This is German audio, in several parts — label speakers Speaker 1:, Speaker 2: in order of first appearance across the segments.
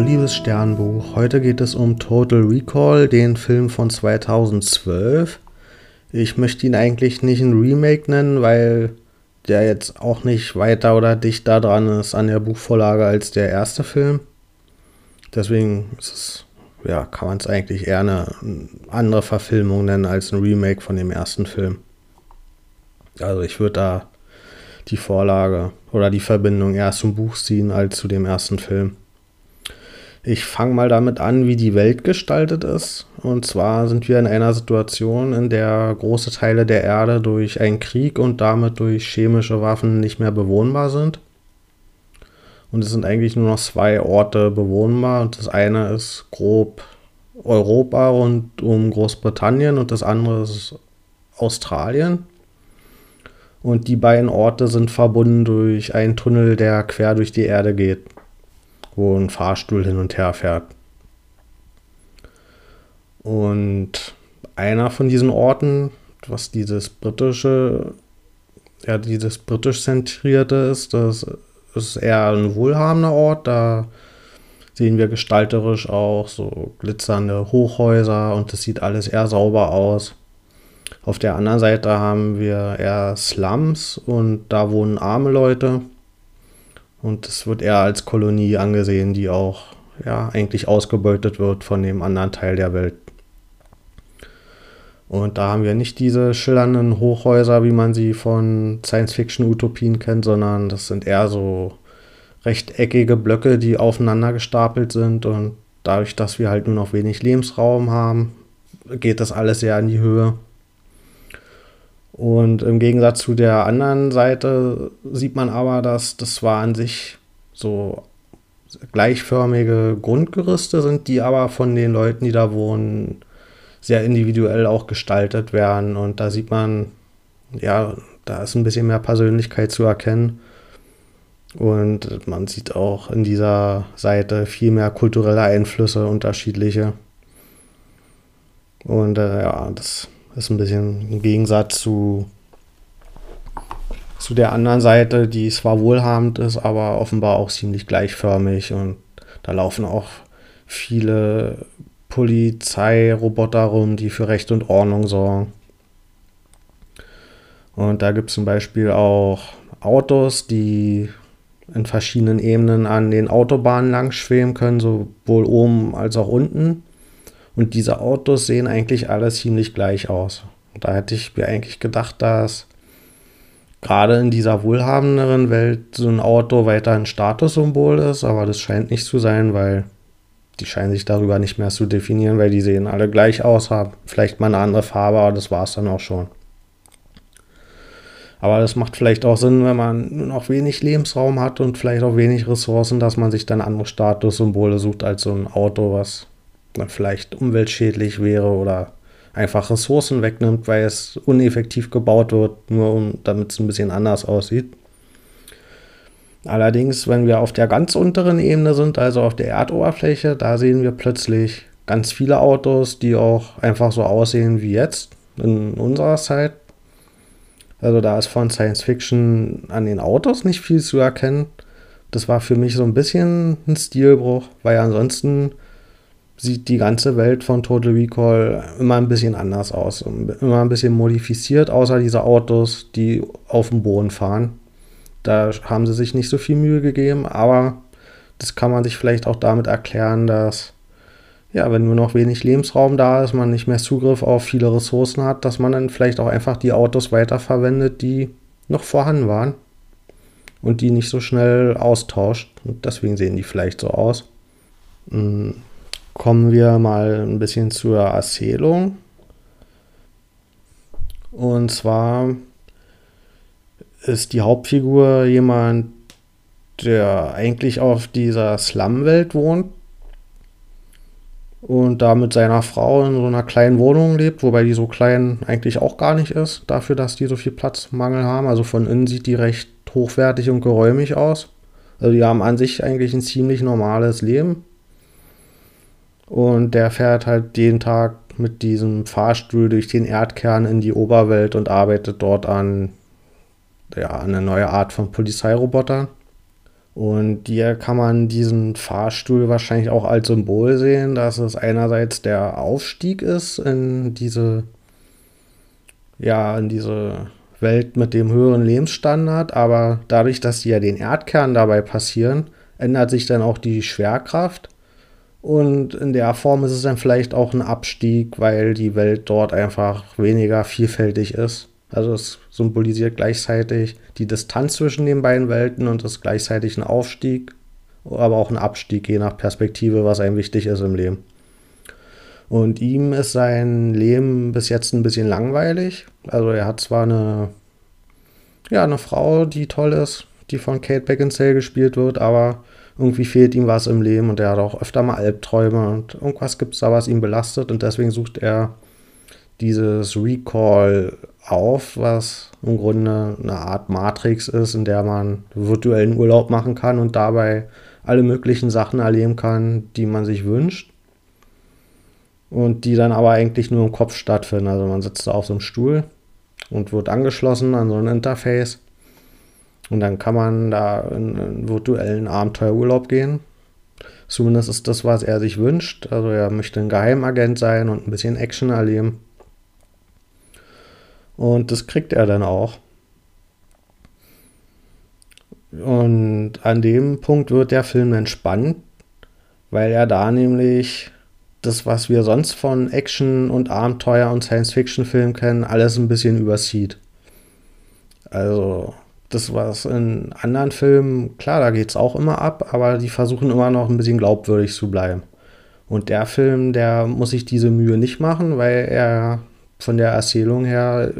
Speaker 1: Liebes Sternbuch, heute geht es um Total Recall, den Film von 2012. Ich möchte ihn eigentlich nicht ein Remake nennen, weil der jetzt auch nicht weiter oder dichter dran ist an der Buchvorlage als der erste Film. Deswegen ist es, ja, kann man es eigentlich eher eine andere Verfilmung nennen als ein Remake von dem ersten Film. Also ich würde da die Vorlage oder die Verbindung eher zum Buch ziehen als zu dem ersten Film. Ich fange mal damit an, wie die Welt gestaltet ist. Und zwar sind wir in einer Situation, in der große Teile der Erde durch einen Krieg und damit durch chemische Waffen nicht mehr bewohnbar sind. Und es sind eigentlich nur noch zwei Orte bewohnbar. Und das eine ist grob Europa und um Großbritannien und das andere ist Australien. Und die beiden Orte sind verbunden durch einen Tunnel, der quer durch die Erde geht, wo ein Fahrstuhl hin und her fährt. Und einer von diesen Orten, was dieses britische, ja, dieses britisch zentrierte ist, das ist eher ein wohlhabender Ort. Da sehen wir gestalterisch auch so glitzernde Hochhäuser und das sieht alles eher sauber aus. Auf der anderen Seite haben wir eher Slums und da wohnen arme Leute. Und es wird eher als Kolonie angesehen, die auch ja, eigentlich ausgebeutet wird von dem anderen Teil der Welt. Und da haben wir nicht diese schillernden Hochhäuser, wie man sie von Science-Fiction-Utopien kennt, sondern das sind eher so rechteckige Blöcke, die aufeinander gestapelt sind. Und dadurch, dass wir halt nur noch wenig Lebensraum haben, geht das alles sehr in die Höhe. Und im Gegensatz zu der anderen Seite sieht man aber, dass das zwar an sich so gleichförmige Grundgerüste sind, die aber von den Leuten, die da wohnen, sehr individuell auch gestaltet werden. Und da sieht man, ja, da ist ein bisschen mehr Persönlichkeit zu erkennen. Und man sieht auch in dieser Seite viel mehr kulturelle Einflüsse, unterschiedliche. Und äh, ja, das ist ein bisschen im Gegensatz zu, zu der anderen Seite, die zwar wohlhabend ist, aber offenbar auch ziemlich gleichförmig. Und da laufen auch viele Polizeiroboter rum, die für Recht und Ordnung sorgen. Und da gibt es zum Beispiel auch Autos, die in verschiedenen Ebenen an den Autobahnen lang schweben können, sowohl oben als auch unten. Und diese Autos sehen eigentlich alle ziemlich gleich aus. Und da hätte ich mir eigentlich gedacht, dass gerade in dieser wohlhabenderen Welt so ein Auto weiter ein Statussymbol ist, aber das scheint nicht zu sein, weil die scheinen sich darüber nicht mehr zu definieren, weil die sehen alle gleich aus, haben vielleicht mal eine andere Farbe, aber das war es dann auch schon. Aber das macht vielleicht auch Sinn, wenn man nur noch wenig Lebensraum hat und vielleicht auch wenig Ressourcen, dass man sich dann andere Statussymbole sucht als so ein Auto, was vielleicht umweltschädlich wäre oder einfach Ressourcen wegnimmt, weil es uneffektiv gebaut wird, nur um, damit es ein bisschen anders aussieht. Allerdings, wenn wir auf der ganz unteren Ebene sind, also auf der Erdoberfläche, da sehen wir plötzlich ganz viele Autos, die auch einfach so aussehen wie jetzt in unserer Zeit. Also da ist von Science Fiction an den Autos nicht viel zu erkennen. Das war für mich so ein bisschen ein Stilbruch, weil ansonsten sieht die ganze Welt von Total Recall immer ein bisschen anders aus. Immer ein bisschen modifiziert, außer diese Autos, die auf dem Boden fahren. Da haben sie sich nicht so viel Mühe gegeben, aber das kann man sich vielleicht auch damit erklären, dass, ja, wenn nur noch wenig Lebensraum da ist, man nicht mehr Zugriff auf viele Ressourcen hat, dass man dann vielleicht auch einfach die Autos weiterverwendet, die noch vorhanden waren und die nicht so schnell austauscht. Und deswegen sehen die vielleicht so aus. Kommen wir mal ein bisschen zur Erzählung. Und zwar ist die Hauptfigur jemand, der eigentlich auf dieser Slum-Welt wohnt und da mit seiner Frau in so einer kleinen Wohnung lebt, wobei die so klein eigentlich auch gar nicht ist, dafür, dass die so viel Platzmangel haben. Also von innen sieht die recht hochwertig und geräumig aus. Also die haben an sich eigentlich ein ziemlich normales Leben. Und der fährt halt jeden Tag mit diesem Fahrstuhl durch den Erdkern in die Oberwelt und arbeitet dort an ja, eine neue Art von Polizeirobotern. Und hier kann man diesen Fahrstuhl wahrscheinlich auch als Symbol sehen, dass es einerseits der Aufstieg ist in diese, ja, in diese Welt mit dem höheren Lebensstandard, aber dadurch, dass die ja den Erdkern dabei passieren, ändert sich dann auch die Schwerkraft. Und in der Form ist es dann vielleicht auch ein Abstieg, weil die Welt dort einfach weniger vielfältig ist. Also es symbolisiert gleichzeitig die Distanz zwischen den beiden Welten und ist gleichzeitig ein Aufstieg, aber auch ein Abstieg, je nach Perspektive, was einem wichtig ist im Leben. Und ihm ist sein Leben bis jetzt ein bisschen langweilig. Also er hat zwar eine, ja, eine Frau, die toll ist, die von Kate Beckinsale gespielt wird, aber irgendwie fehlt ihm was im Leben und er hat auch öfter mal Albträume und irgendwas gibt es da, was ihn belastet und deswegen sucht er dieses Recall auf, was im Grunde eine Art Matrix ist, in der man virtuellen Urlaub machen kann und dabei alle möglichen Sachen erleben kann, die man sich wünscht. Und die dann aber eigentlich nur im Kopf stattfinden. Also man sitzt da auf so einem Stuhl und wird angeschlossen an so ein Interface. Und dann kann man da in einen virtuellen Abenteuerurlaub gehen. Zumindest ist das, was er sich wünscht. Also er möchte ein Geheimagent sein und ein bisschen Action erleben. Und das kriegt er dann auch. Und an dem Punkt wird der Film entspannt, weil er da nämlich das, was wir sonst von Action und Abenteuer und Science-Fiction-Filmen kennen, alles ein bisschen übersieht. Also, das, was in anderen Filmen, klar, da geht es auch immer ab, aber die versuchen immer noch ein bisschen glaubwürdig zu bleiben. Und der Film, der muss sich diese Mühe nicht machen, weil er von der Erzählung her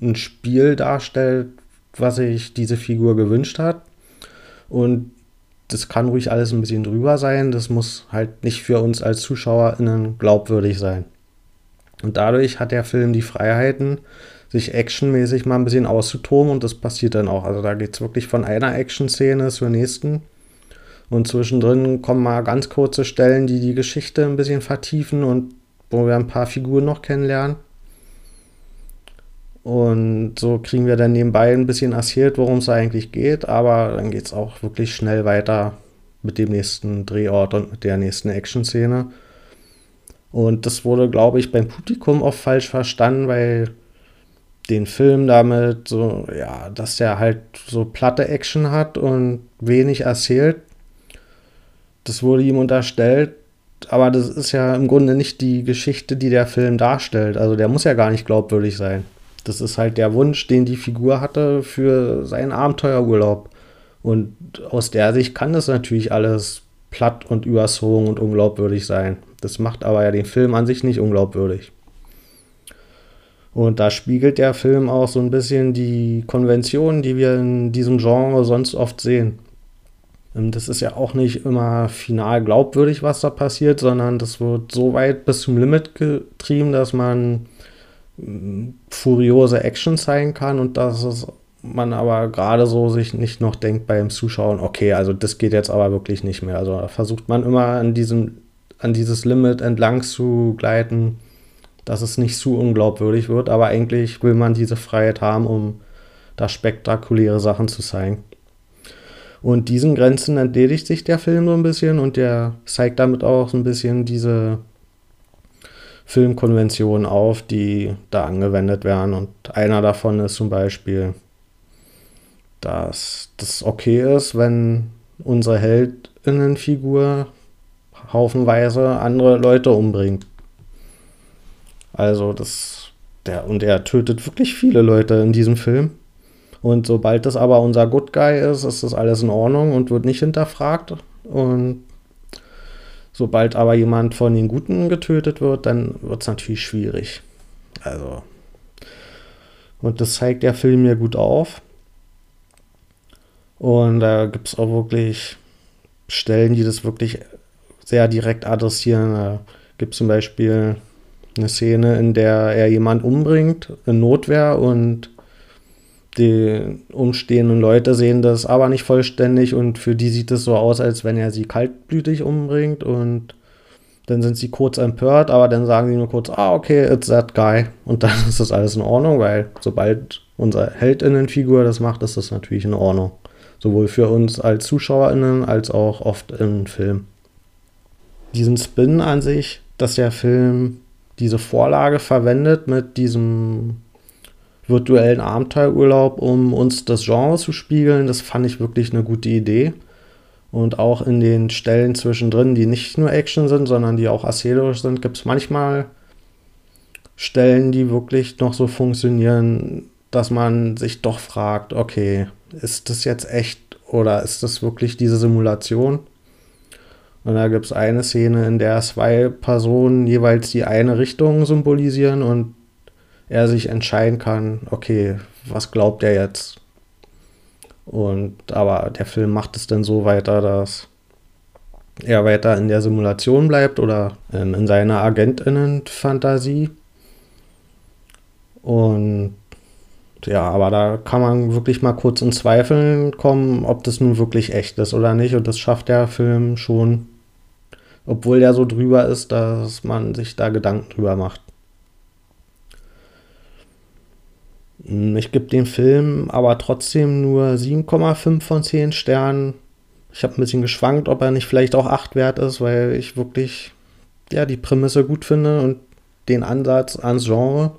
Speaker 1: ein Spiel darstellt, was sich diese Figur gewünscht hat. Und das kann ruhig alles ein bisschen drüber sein. Das muss halt nicht für uns als ZuschauerInnen glaubwürdig sein. Und dadurch hat der Film die Freiheiten, sich actionmäßig mal ein bisschen auszutoben und das passiert dann auch. Also da geht es wirklich von einer Action-Szene zur nächsten. Und zwischendrin kommen mal ganz kurze Stellen, die die Geschichte ein bisschen vertiefen und wo wir ein paar Figuren noch kennenlernen. Und so kriegen wir dann nebenbei ein bisschen erzählt, worum es eigentlich geht, aber dann geht es auch wirklich schnell weiter mit dem nächsten Drehort und mit der nächsten Action-Szene. Und das wurde, glaube ich, beim Publikum oft falsch verstanden, weil den Film damit so, ja, dass der halt so platte Action hat und wenig erzählt. Das wurde ihm unterstellt, aber das ist ja im Grunde nicht die Geschichte, die der Film darstellt. Also der muss ja gar nicht glaubwürdig sein. Das ist halt der Wunsch, den die Figur hatte für seinen Abenteuerurlaub. Und aus der Sicht kann das natürlich alles platt und überzogen und unglaubwürdig sein. Das macht aber ja den Film an sich nicht unglaubwürdig. Und da spiegelt der Film auch so ein bisschen die Konventionen, die wir in diesem Genre sonst oft sehen. Das ist ja auch nicht immer final glaubwürdig, was da passiert, sondern das wird so weit bis zum Limit getrieben, dass man furiose Action zeigen kann und dass es man aber gerade so sich nicht noch denkt beim Zuschauen, okay, also das geht jetzt aber wirklich nicht mehr. Also versucht man immer an diesem, an dieses Limit entlang zu gleiten, dass es nicht zu unglaubwürdig wird, aber eigentlich will man diese Freiheit haben, um da spektakuläre Sachen zu zeigen. Und diesen Grenzen entledigt sich der Film so ein bisschen und der zeigt damit auch so ein bisschen diese Filmkonventionen auf, die da angewendet werden. Und einer davon ist zum Beispiel, dass das okay ist, wenn unsere Heldinnenfigur haufenweise andere Leute umbringt. Also das, der, und er tötet wirklich viele Leute in diesem Film. Und sobald das aber unser Good Guy ist, ist das alles in Ordnung und wird nicht hinterfragt. Und Sobald aber jemand von den Guten getötet wird, dann wird es natürlich schwierig. Also. Und das zeigt der Film mir gut auf. Und da gibt es auch wirklich Stellen, die das wirklich sehr direkt adressieren. Da gibt es zum Beispiel eine Szene, in der er jemand umbringt in Notwehr und die umstehenden Leute sehen das aber nicht vollständig und für die sieht es so aus, als wenn er sie kaltblütig umbringt und dann sind sie kurz empört, aber dann sagen sie nur kurz, ah, okay, it's that guy. Und dann ist das alles in Ordnung, weil sobald unsere Heldinnenfigur das macht, ist das natürlich in Ordnung. Sowohl für uns als ZuschauerInnen als auch oft im Film. Diesen Spin an sich, dass der Film diese Vorlage verwendet mit diesem virtuellen Abenteuerurlaub, um uns das Genre zu spiegeln, das fand ich wirklich eine gute Idee. Und auch in den Stellen zwischendrin, die nicht nur Action sind, sondern die auch erzählerisch sind, gibt es manchmal Stellen, die wirklich noch so funktionieren, dass man sich doch fragt, okay, ist das jetzt echt oder ist das wirklich diese Simulation? Und da gibt es eine Szene, in der zwei Personen jeweils die eine Richtung symbolisieren und er sich entscheiden kann, okay, was glaubt er jetzt? Und aber der Film macht es dann so weiter, dass er weiter in der Simulation bleibt oder in, in seiner Agentinnen-Fantasie. Und ja, aber da kann man wirklich mal kurz in Zweifeln kommen, ob das nun wirklich echt ist oder nicht. Und das schafft der Film schon, obwohl der so drüber ist, dass man sich da Gedanken drüber macht. Hm, ich gebe dem Film aber trotzdem nur 7,5 von 10 Sternen. Ich habe ein bisschen geschwankt, ob er nicht vielleicht auch 8 wert ist, weil ich wirklich ja, die Prämisse gut finde und den Ansatz ans Genre.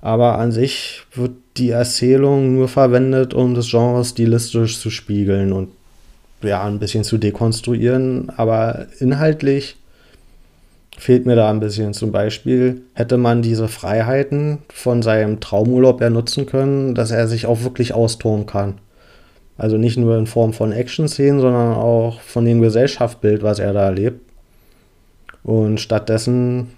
Speaker 1: Aber an sich wird die Erzählung nur verwendet, um das Genre stilistisch zu spiegeln und ja, ein bisschen zu dekonstruieren. Aber inhaltlich fehlt mir da ein bisschen. Zum Beispiel hätte man diese Freiheiten von seinem Traumurlaub ja nutzen können, dass er sich auch wirklich austoben kann. Also nicht nur in Form von Action-Szenen, sondern auch von dem Gesellschaftsbild, was er da erlebt. Und stattdessen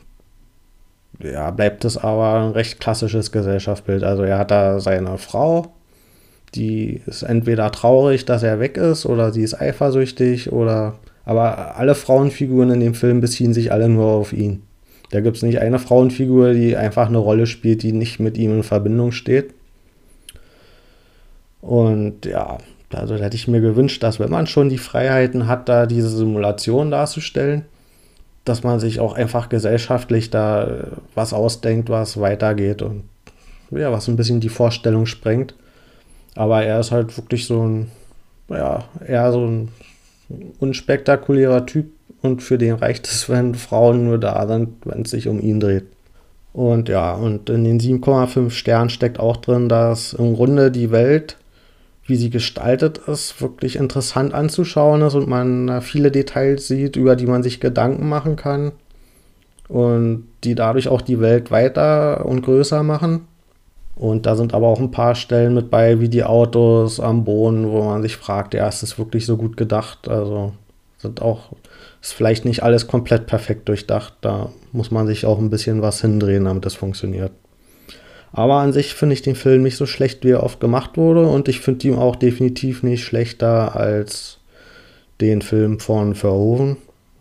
Speaker 1: ja, bleibt es aber ein recht klassisches Gesellschaftsbild. Also er hat da seine Frau, die ist entweder traurig, dass er weg ist, oder sie ist eifersüchtig, oder aber alle Frauenfiguren in dem Film beziehen sich alle nur auf ihn. Da gibt es nicht eine Frauenfigur, die einfach eine Rolle spielt, die nicht mit ihm in Verbindung steht. Und ja, also hätte ich mir gewünscht, dass wenn man schon die Freiheiten hat, da diese Simulation darzustellen, dass man sich auch einfach gesellschaftlich da was ausdenkt, was weitergeht und ja, was ein bisschen die Vorstellung sprengt. Aber er ist halt wirklich so ein, ja, eher so ein unspektakulärer Typ und für den reicht es, wenn Frauen nur da sind, wenn es sich um ihn dreht. Und ja, und in den 7,5 Sternen steckt auch drin, dass im Grunde die Welt, wie sie gestaltet ist, wirklich interessant anzuschauen ist und man viele Details sieht, über die man sich Gedanken machen kann und die dadurch auch die Welt weiter und größer machen. Und da sind aber auch ein paar Stellen mit bei, wie die Autos am Boden, wo man sich fragt, ja, ist das wirklich so gut gedacht? Also sind auch, ist vielleicht nicht alles komplett perfekt durchdacht. Da muss man sich auch ein bisschen was hindrehen, damit das funktioniert. Aber an sich finde ich den Film nicht so schlecht, wie er oft gemacht wurde. Und ich finde ihn auch definitiv nicht schlechter als den Film von Verhoeven.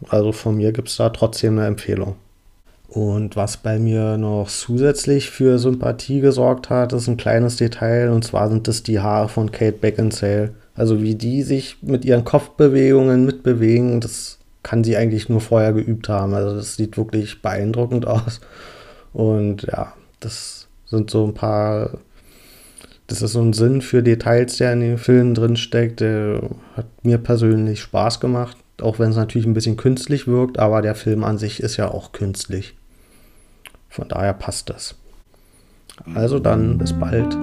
Speaker 1: Also von mir gibt es da trotzdem eine Empfehlung. Und was bei mir noch zusätzlich für Sympathie gesorgt hat, ist ein kleines Detail, und zwar sind es die Haare von Kate Beckinsale. Also wie die sich mit ihren Kopfbewegungen mitbewegen, das kann sie eigentlich nur vorher geübt haben. Also das sieht wirklich beeindruckend aus. Und ja, das sind so ein paar, das ist so ein Sinn für Details, der in den Filmen drin steckt. Der hat mir persönlich Spaß gemacht, auch wenn es natürlich ein bisschen künstlich wirkt, aber der Film an sich ist ja auch künstlich. Von daher passt das. Also dann bis bald.